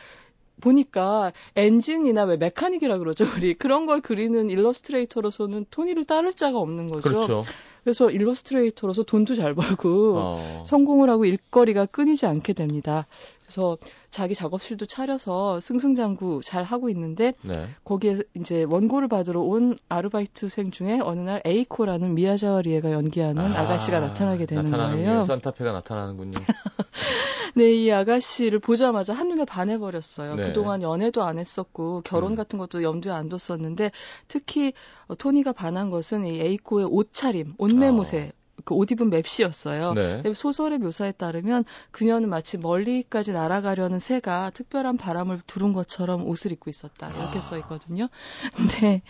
B: 보니까 엔진이나 왜 mechanic이라 그러죠 우리 그런 걸 그리는 일러스트레이터로서는 토니를 따를 자가 없는 거죠.
D: 그렇죠.
B: 그래서 일러스트레이터로서 돈도 잘 벌고
D: 어.
B: 성공을 하고 일거리가 끊이지 않게 됩니다. 그래서 자기 작업실도 차려서 승승장구 잘 하고 있는데
D: 네.
B: 거기에 이제 원고를 받으러 온 아르바이트생 중에 어느 날 에이코라는 미야자와 리에가 연기하는 아, 가씨가 나타나게 되는. 거예요.
D: 산타페가 나타나는군요.
B: 네, 이 아가씨를 보자마자 한눈에 반해버렸어요.
D: 네.
B: 그동안 연애도 안 했었고, 결혼
D: 음.
B: 같은 것도 염두에 안 뒀었는데, 특히 어, 토니가 반한 것은 이 에이코의 옷차림, 옷매무새, 그옷 입은 맵시였어요.
D: 아. 네.
B: 소설의 묘사에 따르면 그녀는 마치 멀리까지 날아가려는 새가 특별한 바람을 두른 것처럼 옷을 입고 있었다. 이렇게
D: 아.
B: 써 있거든요. 근데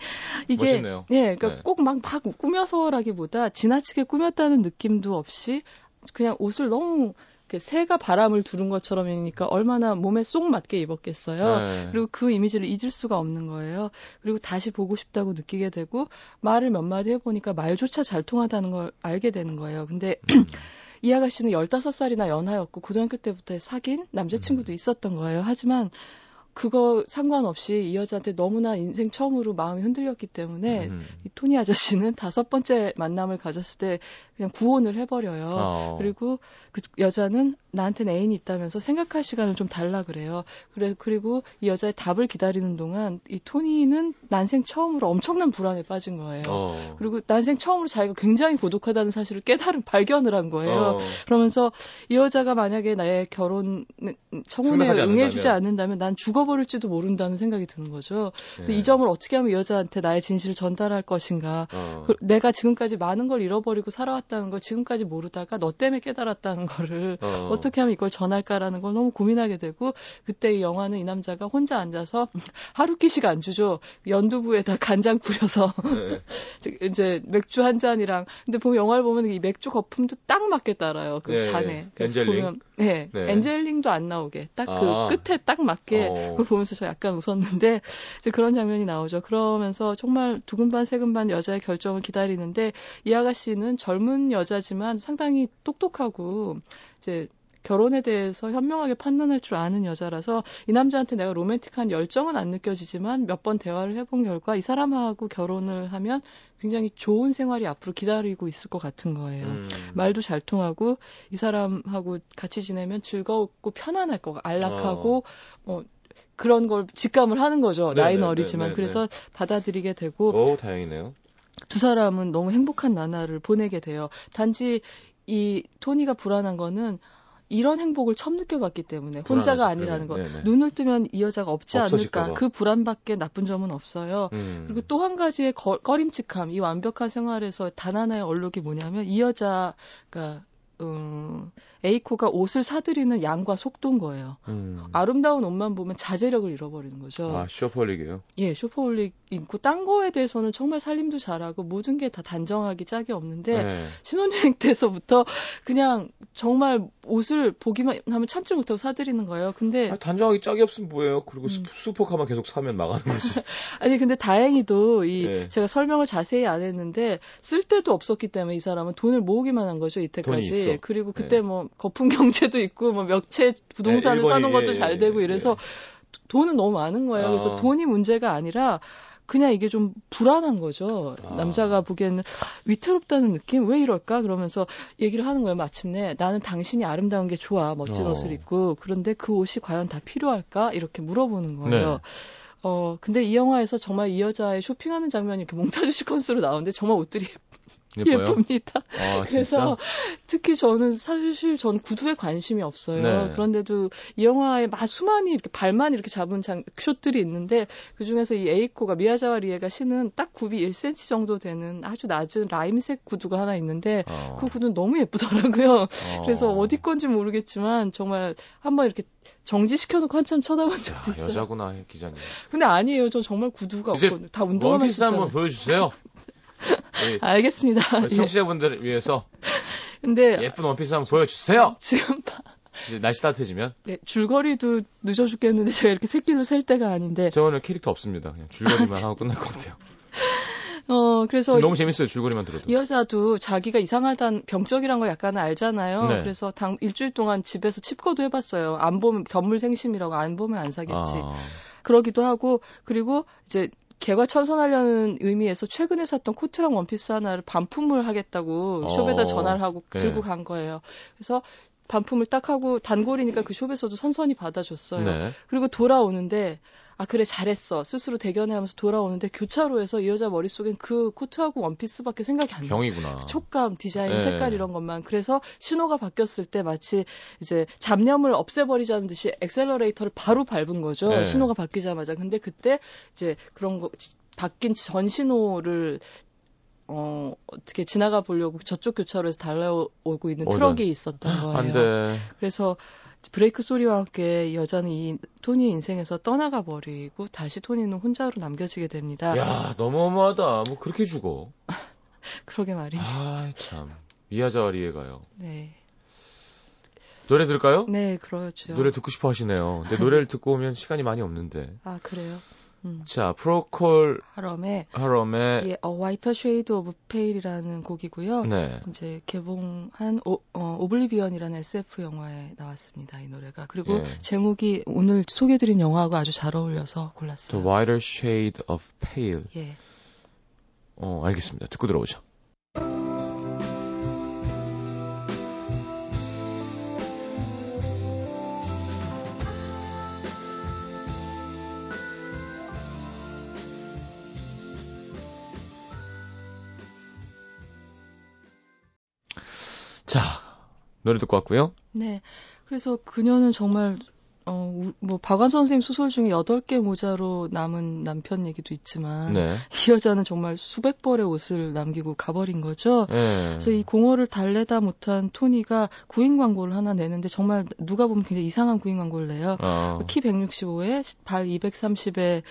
B: 이게
D: 멋있네요.
B: 예, 그러니까
D: 네.
B: 꼭막 막 꾸며서라기보다 지나치게 꾸몄다는 느낌도 없이 그냥 옷을 너무 새가 바람을 두른 것처럼이니까 얼마나 몸에 쏙 맞게 입었겠어요.
D: 네.
B: 그리고 그 이미지를 잊을 수가 없는 거예요. 그리고 다시 보고 싶다고 느끼게 되고 말을 몇 마디 해보니까 말조차 잘 통하다는 걸 알게 되는 거예요. 근데
D: 음.
B: 이 아가씨는 15살이나 연하였고 고등학교 때부터 사귄
D: 음.
B: 남자친구도 있었던 거예요. 하지만 그거 상관없이 이 여자한테 너무나 인생 처음으로 마음이 흔들렸기 때문에
D: 음.
B: 이 토니 아저씨는 다섯 번째 만남을 가졌을 때 그냥 구혼을 해버려요.
D: 어.
B: 그리고 그 여자는 나한테는 애인이 있다면서 생각할 시간을 좀 달라 그래요. 그래 그리고 이 여자의 답을 기다리는 동안 이 토니는 난생 처음으로 엄청난 불안에 빠진 거예요.
D: 어.
B: 그리고 난생 처음으로 자기가 굉장히 고독하다는 사실을 깨달은 발견을 한 거예요.
D: 어.
B: 그러면서 이 여자가 만약에 나의 결혼 청혼에 응해주지
D: 않는다면.
B: 않는다면 난 죽어 버릴지도 모른다는 생각이 드는 거죠. 그래서
D: 네.
B: 이 점을 어떻게 하면 이 여자한테 나의 진실을 전달할 것인가.
D: 어.
B: 그- 내가 지금까지 많은 걸 잃어버리고 살아왔다는 걸 지금까지 모르다가 너 때문에 깨달았다는 거를
D: 어.
B: 어. 떻게 하면 이걸 전할까라는 걸 너무 고민하게 되고 그때 이 영화는 이 남자가 혼자 앉아서 하루키식 안주죠 연두부에다 간장 뿌려서
D: 네.
B: 이제 맥주 한 잔이랑 근데 보면 영화를 보면 이 맥주 거품도 딱 맞게 따라요 그
D: 네,
B: 잔에 그래서
D: 엔젤링?
B: 보면 네,
D: 네.
B: 엔젤링도 안 나오게 딱그
D: 아.
B: 끝에 딱 맞게
D: 어.
B: 그걸 보면서 저 약간 웃었는데 이제 그런 장면이 나오죠. 그러면서 정말 두근반 세근반 여자의 결정을 기다리는데 이 아가씨는 젊은 여자지만 상당히 똑똑하고 이제 결혼에 대해서 현명하게 판단할 줄 아는 여자라서 이 남자한테 내가 로맨틱한 열정은 안 느껴지지만 몇 번 대화를 해본 결과 이 사람하고 결혼을 하면 굉장히 좋은 생활이 앞으로 기다리고 있을 것 같은 거예요.
D: 음.
B: 말도 잘 통하고 이 사람하고 같이 지내면 즐겁고 편안할 거고 안락하고 뭐 그런 걸 직감을 하는 거죠.
D: 어. 네,
B: 나이는
D: 네,
B: 어리지만
D: 네, 네,
B: 그래서 받아들이게 되고
D: 오, 다행이네요.
B: 두 사람은 너무 행복한 나날을 보내게 돼요. 단지 이 토니가 불안한 거는 이런 행복을 처음 느껴봤기 때문에 혼자가. 아니라는 거.
D: 네네.
B: 눈을 뜨면 이 여자가 없지 않을까.
D: 봐.
B: 그 불안밖에 나쁜 점은 없어요.
D: 음.
B: 그리고 또 한 가지의 거- 꺼림칙함, 이 완벽한 생활에서 단 하나의 얼룩이 뭐냐면 이 여자가 음, 에이코가 옷을 사들이는 양과 속도인 거예요.
D: 음.
B: 아름다운 옷만 보면 자제력을 잃어버리는 거죠.
D: 아, 쇼퍼릭이에요.
B: 예, 쇼퍼홀릭 있고 딴 거에 대해서는 정말 살림도 잘하고 모든 게 다 단정하기 짝이 없는데
D: 네.
B: 신혼여행 때서부터 그냥 정말 옷을 보기만 하면 참지 못하고 사들이는 거예요. 근데
D: 아, 단정하기 짝이 없으면 뭐예요? 그리고
B: 음.
D: 수- 슈퍼카만 계속 사면 나가는 거지.
B: 아니 근데 다행히도 이
D: 네.
B: 제가 설명을 자세히 안 했는데 쓸 데도 없었기 때문에 이 사람은 돈을 모으기만 한 거죠 이때까지.
D: 있어.
B: 그리고 그때
D: 네.
B: 뭐 거품 경제도 있고 뭐 몇채 부동산을
D: 네,
B: 사는 것도
D: 예,
B: 잘
D: 예,
B: 되고
D: 예.
B: 이래서 돈은 너무 많은 거예요. 그래서
D: 아.
B: 돈이 문제가 아니라 그냥 이게 좀 불안한 거죠.
D: 아.
B: 남자가 보기에는 위태롭다는 느낌? 왜 이럴까? 그러면서 얘기를 하는 거예요. 마침내 나는 당신이 아름다운 게 좋아. 멋진
D: 어.
B: 옷을 입고. 그런데 그 옷이 과연 다 필요할까? 이렇게 물어보는 거예요.
D: 네.
B: 어, 근데 이 영화에서 정말 이 여자의 쇼핑하는 장면이 이렇게 몽타주 시퀀스로 나오는데 정말 옷들이
D: 예뻐요.
B: 예쁩니다.
D: 아,
B: 그래서? 특히 저는 사실 전 구두에 관심이 없어요.
D: 네.
B: 그런데도 이 영화에 막 수많이 이렇게 발만 이렇게 잡은 장, 숏들이 있는데 그 중에서 이 에이코가 미야자와 리에가 신은 딱 굽이 1cm 정도 되는 아주 낮은 라임색 구두가 하나 있는데
D: 어.
B: 그 구두는 너무 예쁘더라고요.
D: 어.
B: 그래서 어디 건지 모르겠지만 정말 한번 이렇게 정지시켜놓고 한참 쳐다본
D: 야,
B: 적도 있어요.
D: 여자구나, 기자님.
B: 근데 아니에요. 저 정말 구두가 없거든요. 다 운동화만
D: 원피스 한번
B: 신잖아요.
D: 보여주세요. 우리
B: 알겠습니다. 예.
D: 청취자분들을 위해서
B: 근데
D: 예쁜 원피스 한번 보여주세요.
B: 지금 봐-
D: 이제 날씨 따뜻해지면
B: 네, 줄거리도 늦어 죽겠는데 제가 이렇게 새끼로 셀 때가 아닌데
D: 저 오늘 캐릭터 없습니다. 그냥 줄거리만 하고 끝날 것 같아요.
B: 어 그래서
D: 너무 재밌어요. 줄거리만 들어도.
B: 이 여자도 자기가 이상하단 병적이란 거 약간 알잖아요.
D: 네.
B: 그래서 당 일주일 동안 집에서 칩거도 해봤어요. 안 보면 견물생심이라고 안 보면 안 사겠지.
D: 아,
B: 그러기도 하고 그리고 이제 개과 천선하려는 의미에서 최근에 샀던 코트랑 원피스 하나를 반품을 하겠다고
D: 어.
B: 숍에다 전화를 하고
D: 네.
B: 들고 간 거예요. 그래서 반품을 딱 하고 단골이니까 그 숍에서도 선선히 받아줬어요.
D: 네.
B: 그리고 돌아오는데 아 그래 잘했어 스스로 대견해하면서 돌아오는데 교차로에서 이 여자 머릿속엔 그 코트하고 원피스밖에 생각이 안 나.
D: 병이구나.
B: 촉감, 디자인,
D: 네.
B: 색깔 이런 것만. 그래서 신호가 바뀌었을 때 마치 이제 잡념을 없애버리자는 듯이 엑셀러레이터를 바로 밟은 거죠.
D: 네.
B: 신호가 바뀌자마자. 근데 그때 이제 그런 거 지- 바뀐 전 신호를 어 어떻게 지나가 보려고 저쪽 교차로에서 달려오고 있는
D: 어,
B: 트럭이 있었던 거예요.
D: 안 돼.
B: 그래서 브레이크 소리와 함께 이 여자는 이 토니의 인생에서 떠나가 버리고 다시 토니는 혼자로 남겨지게 됩니다.
D: 야, 너무너무하다. 뭐 그렇게 죽어.
B: 그러게 말이죠.
D: 아, 참. 미야자와 리에 가요.
B: 네.
D: 노래 들을까요?
B: 네, 그렇죠.
D: 노래 듣고 싶어 하시네요. 근데 노래를 듣고 오면 시간이 많이 없는데.
B: 아, 그래요? 음.
D: 자, 프로콜
B: 하럼의
D: 하럼의
B: 예, A Whiter Shade of Pale이라는 곡이고요.
D: 네.
B: 이제 개봉한 오, 어, 오블리비언이라는 SF 영화에 나왔습니다. 이 노래가. 그리고
D: 예.
B: 제목이 오늘 소개드린 영화하고 아주 잘 어울려서 골랐어요.
D: The Whiter Shade of Pale.
B: 예.
D: 어, 알겠습니다. 듣고 들어오죠. 자, 노래 듣고 왔고요.
B: 네. 그래서 그녀는 정말 어, 우- 뭐 박완 선생님 소설 중에 8개 모자로 남은 남편 얘기도 있지만
D: 네.
B: 이 여자는 정말 수백 벌의 옷을 남기고 가버린 거죠.
D: 네.
B: 그래서 이 공허를 달래다 못한 토니가 구인 광고를 하나 내는데 정말 누가 보면 굉장히 이상한 구인 광고를 내요.
D: 어,
B: 키 165에 발 230에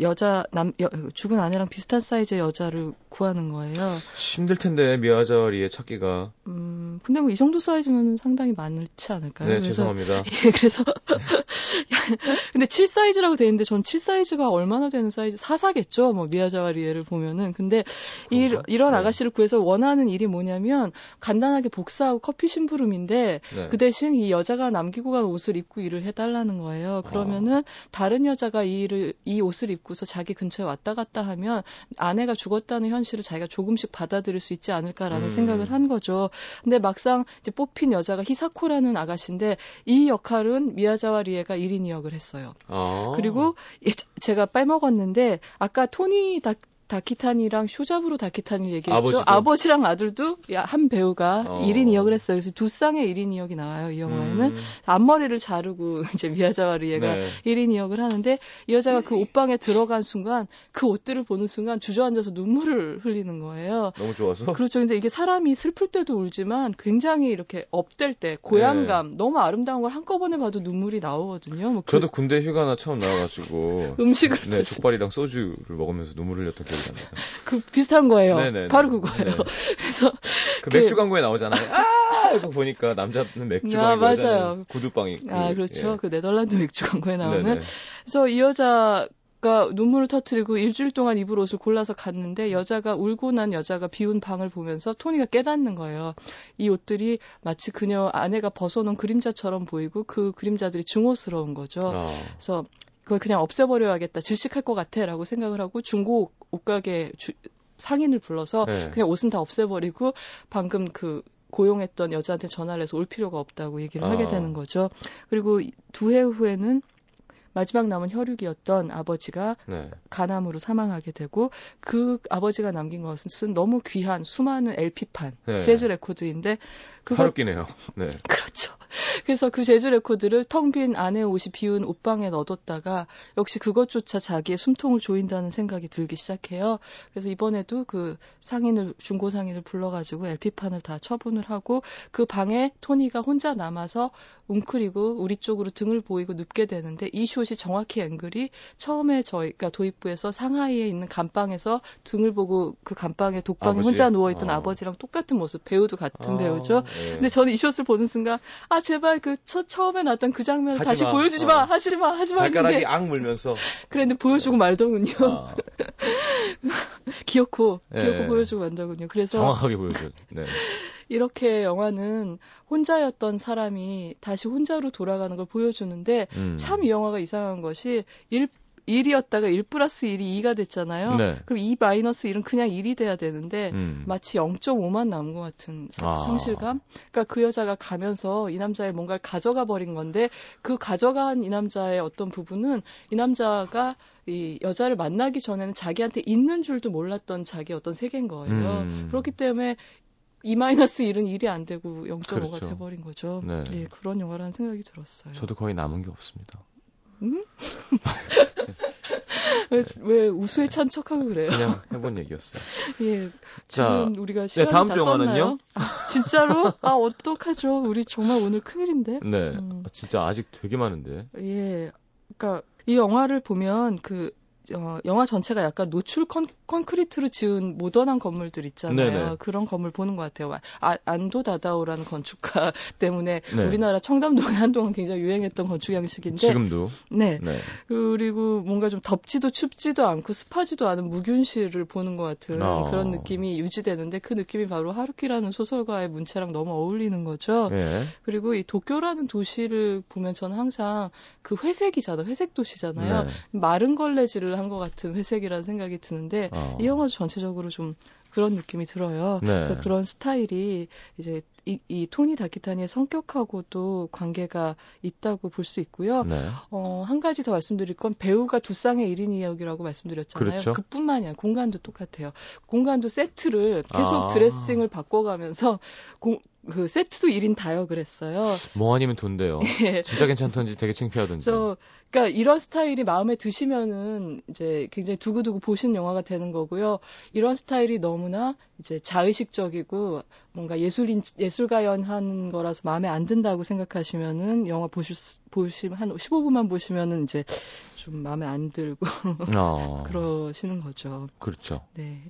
B: 여자 남 여- 죽은 아내랑 비슷한 사이즈의 여자를 구하는 거예요.
D: 힘들 텐데 미야자와리의 찾기가.
B: 음, 근데 뭐 이 정도 사이즈면 상당히 많지 않을까요?
D: 네,
B: 그래서
D: 죄송합니다.
B: 예, 그래서 근데 7 사이즈라고 돼 있는데 전 7 사이즈가 얼마나 되는 사이즈 사사겠죠. 뭐 미야자와 리에를 보면은 근데 이? 이런
D: 네.
B: 아가씨를 구해서 원하는 일이 뭐냐면 간단하게 복사하고 커피 심부름인데
D: 네.
B: 그 대신 이 여자가 남기고 간 옷을 입고 일을 해달라는 거예요. 그러면은 다른 여자가 이 일을 이 옷을 입 고서 자기 근처에 왔다 갔다 하면 아내가 죽었다는 현실을 자기가 조금씩 받아들일 수 있지 않을까라는
D: 음.
B: 생각을 한 거죠. 근데 막상 이제 뽑힌 여자가 히사코라는 아가씨인데 이 역할은 미야자와 리에가 1인 2역을 했어요.
D: 어.
B: 그리고 예, 제- 제가 빼먹었는데 아까 토니 다 다키탄이랑 쇼잡으로 다키탄을 얘기했죠.
A: 아버지도?
B: 아버지랑 아들도 야, 한 배우가
A: 어.
B: 1인 2역을 했어요. 그래서 두 쌍의 1인 2역이 나와요. 이 영화에는
A: 음,
B: 앞머리를 자르고 이제 미야자와리에가
A: 네.
B: 1인 2역을 하는데 이 여자가 그 옷방에 들어간 순간 그 옷들을 보는 순간 주저앉아서 눈물을 흘리는 거예요.
A: 너무 좋아서.
B: 그렇죠. 근데 이게 사람이 슬플 때도 울지만 굉장히 이렇게 업될 때 고향감 너무 아름다운 걸 한꺼번에 봐도 눈물이 나오거든요. 뭐 그
A: 저도 군대 휴가나 처음 나와가지고
B: 음식을
A: 네 족발이랑 소주를 먹으면서 눈물 흘렸던 기억 이 납니다.
B: 그 비슷한 거예요.
A: 네네네.
B: 바로 그거예요.
A: 네.
B: 그래서
A: 그
B: 그-
A: 맥주 광고에 나오잖아요. 아 이거 보니까 남자는 맥주
B: 아,
A: 광고
B: 맞아요.
A: 구두방이 있고.
B: 아 그렇죠.
A: 예.
B: 그 네덜란드 맥주 광고에 나오는
A: 네네.
B: 그래서 이 여자 가 눈물을 터뜨리고 일주일 동안 입을 옷을 골라서 갔는데 여자가 울고 난 여자가 비운 방을 보면서 토니가 깨닫는 거예요. 이 옷들이 마치 그녀 아내가 벗어놓은 그림자처럼 보이고 그 그림자들이 증오스러운 거죠.
A: 아,
B: 그래서 그걸 그냥 없애버려야겠다. 질식할 것 같아 라고 생각을 하고 중고 옷가게 주- 상인을 불러서
A: 네.
B: 그냥 옷은 다 없애버리고 방금 그 고용했던 여자한테 전화를 해서 올 필요가 없다고 얘기를 하게
A: 아.
B: 되는 거죠. 그리고 두 해 후에는 마지막 남은 혈육이었던 아버지가
A: 네.
B: 간암으로 사망하게 되고 그 아버지가 남긴 것은 너무 귀한 수많은 LP판,
A: 네.
B: 재즈 레코드인데 그거
A: 하루끼네요. 네.
B: 그렇죠. 그래서 그 재즈 레코드를 텅 빈 아내 옷이 비운 옷방에 넣어뒀다가 역시 그것조차 자기의 숨통을 조인다는 생각이 들기 시작해요. 그래서 이번에도 그 상인을 중고 상인을 불러가지고 LP판을 다 처분을 하고 그 방에 토니가 혼자 남아서 웅크리고 우리 쪽으로 등을 보이고 눕게 되는데 이 숏이 정확히 앵글이 처음에 저희가 도입부에서 상하이에 있는 감방에서 등을 보고 그 감방에 독방에
A: 아버지?
B: 혼자 누워있던
A: 어.
B: 아버지랑 똑같은 모습 배우도 같은
A: 아,
B: 배우죠.
A: 예.
B: 근데 저는 이 숏을 보는 순간 아 제발 그 처, 처음에 나왔던 그 장면을 다시
A: 마.
B: 보여주지 마
A: 어.
B: 하지 마 하지 마
A: 발가락이 악 물면서.
B: 그랬는데 보여주고 말더군요
A: 아,
B: 기어코
A: 예.
B: 기어코 보여주고 말더군요 그래서
A: 정확하게 보여줘. 네.
B: 이렇게 영화는 혼자였던 사람이 다시 혼자로 돌아가는 걸 보여주는데
A: 음.
B: 참이 영화가 이상한 것이 1, 1이었다가 1 플러스 1이 2가 됐잖아요
A: 네.
B: 그럼 2 마이너스 1은 그냥 1이 돼야 되는데
A: 음.
B: 마치 0.5만 남은 것 같은 사-
A: 아.
B: 상실감? 그러니까 그 여자가 가면서 이 남자의 뭔가를 가져가 버린 건데 그 가져간 이 남자의 어떤 부분은 이 남자가 이 여자를 만나기 전에는 자기한테 있는 줄도 몰랐던 자기 어떤 세계인 거예요.
A: 음.
B: 그렇기 때문에 2-1은 1이 안 되고 0.5가
A: 그렇죠.
B: 돼버린 거죠.
A: 네.
B: 예, 그런 영화라는 생각이 들었어요.
A: 저도 거의 남은 게 없습니다.
B: 왜, 왜 우수에 찬 척하고 그래요?
A: 그냥 해본 얘기였어요.
B: 예,
A: 자,
B: 우리가 시간
A: 다음 다주 영화는요?
B: 아, 진짜로? 아 어떡하죠? 우리 정말 오늘 큰일인데.
A: 네.
B: 음.
A: 아, 진짜 아직 되게 많은데.
B: 예, 그러니까 이 영화를 보면 그 어, 영화 전체가 약간 노출 컨, 콘크리트로 지은 모던한 건물들 있잖아요.
A: 네네.
B: 그런 건물 보는 것 같아요. 아, 안도 다다오라는 건축가 때문에
A: 네.
B: 우리나라 청담동에 한동안 굉장히 유행했던 건축 양식인데,
A: 지금도.
B: 네.
A: 네.
B: 그리고 뭔가 좀 덥지도 춥지도 않고 습하지도 않은 무균실을 보는 것 같은
A: 어.
B: 그런 느낌이 유지되는데 그 느낌이 바로 하루키라는 소설가의 문체랑 너무 어울리는 거죠.
A: 예.
B: 그리고 이 도쿄라는 도시를 보면 저는 항상 그 회색이잖아, 회색 도시잖아요.
A: 네.
B: 마른 걸레질을 한 것 같은 회색이라는 생각이 드는데
A: 어.
B: 이 영화도 전체적으로 좀 그런 느낌이 들어요.
A: 네.
B: 그래서 그런 스타일이 이제 이, 이 토니 다키타니의 성격하고도 관계가 있다고 볼 수 있고요.
A: 네.
B: 어, 한 가지 더 말씀드릴 건 배우가 두 쌍의 1인 이야기라고 말씀드렸잖아요.
A: 그렇죠.
B: 뿐만이 아니라 공간도 똑같아요. 공간도 세트를 계속
A: 아.
B: 드레싱을 바꿔가면서 공, 그 세트도 1인 다역을 했어요.
A: 뭐 아니면 돈대요.
B: 예.
A: 진짜 괜찮던지 되게 창피하던지.
B: 그래서 그러니까 이런 스타일이 마음에 드시면은 이제 굉장히 두고두고 보신 영화가 되는 거고요. 이런 스타일이 너무나 이제 자의식적이고 뭔가 예술인 예술가연한 거라서 마음에 안 든다고 생각하시면은 영화 보실 수- 보시면 한 15분만 보시면은 이제 좀 마음에 안 들고
A: 어.
B: 그러시는 거죠.
A: 그렇죠.
B: 네.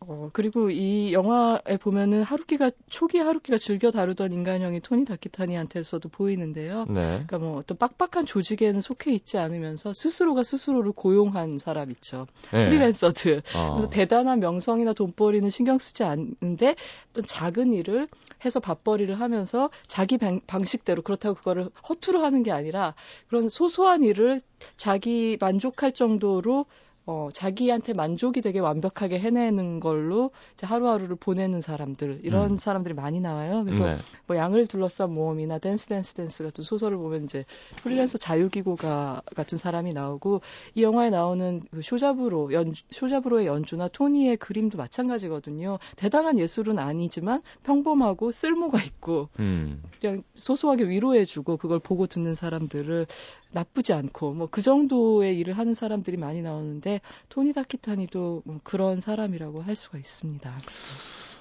B: 어, 그리고 이 영화에 보면은 하루키가, 초기 하루키가 즐겨 다루던 인간형이 토니 다키타니한테서도 보이는데요.
A: 네.
B: 그러니까 뭐 어떤 빡빡한 조직에는 속해 있지 않으면서 스스로가 스스로를 고용한 사람 있죠.
A: 네.
B: 프리랜서들.
A: 어.
B: 그래서 대단한 명성이나 돈벌이는 신경 쓰지 않는데 어떤 작은 일을 해서 밥벌이를 하면서 자기 방, 방식대로 그렇다고 그거를 허투루 하는 게 아니라 그런 소소한 일을 자기 만족할 정도로 어, 자기한테 만족이 되게 완벽하게 해내는 걸로 이제 하루하루를 보내는 사람들 이런
A: 음.
B: 사람들이 많이 나와요. 그래서
A: 네.
B: 뭐 양을 둘러싼 모험이나 댄스 댄스 댄스 같은 소설을 보면 이제 프리랜서 자유기고가 같은 사람이 나오고 이 영화에 나오는 그 쇼자부로 연 쇼자부로의 연주나 토니의 그림도 마찬가지거든요. 대단한 예술은 아니지만 평범하고 쓸모가 있고
A: 음.
B: 그냥 소소하게 위로해주고 그걸 보고 듣는 사람들을 나쁘지 않고 뭐 그 정도의 일을 하는 사람들이 많이 나오는데 토니 다키타니도 뭐 그런 사람이라고 할 수가 있습니다.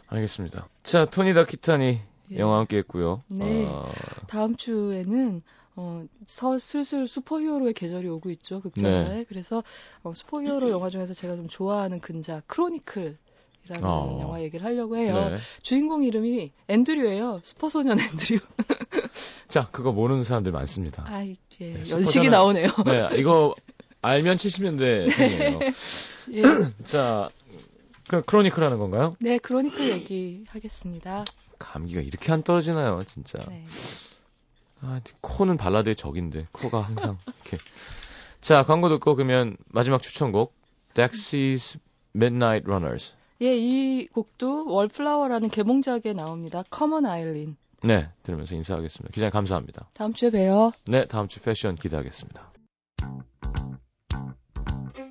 A: 알겠습니다. 자, 토니 다키타니
B: 예.
A: 영화 함께 했고요.
B: 네.
A: 어,
B: 다음 주에는 어, 서, 슬슬 슈퍼히어로의 계절이 오고 있죠 극장에
A: 네.
B: 그래서 어, 슈퍼히어로 영화 중에서 제가 좀 좋아하는 근작 Chronicle 이라는
A: 어.
B: 영화 얘기를 하려고 해요.
A: 네.
B: 주인공 이름이 앤드류예요. 슈퍼소년 앤드류.
A: 자, 그거 모르는 사람들 많습니다.
B: 아이 예,
A: 네,
B: 연식이
A: 슈퍼소년-
B: 나오네요.
A: 네, 이거 알면 70년대 생이에요.
B: 예.
A: 자, 그 Chronicle하는 건가요?
B: 네, Chronicle 얘기 하겠습니다.
A: 감기가 이렇게 안 떨어지나요, 진짜.
B: 네.
A: 아, 코는 발라드의 적인데 코가 항상 이렇게. 자, 광고 듣고 그러면 마지막 추천곡 Dexys Midnight Runners.
B: 예, 이 곡도 Wallflower라는 개봉작에 나옵니다. Come On Eileen.
A: 네, 들으면서 인사하겠습니다. 기자님 감사합니다.
B: 다음 주에 봬요.
A: 네, 다음 주 패션 기대하겠습니다. Thank you.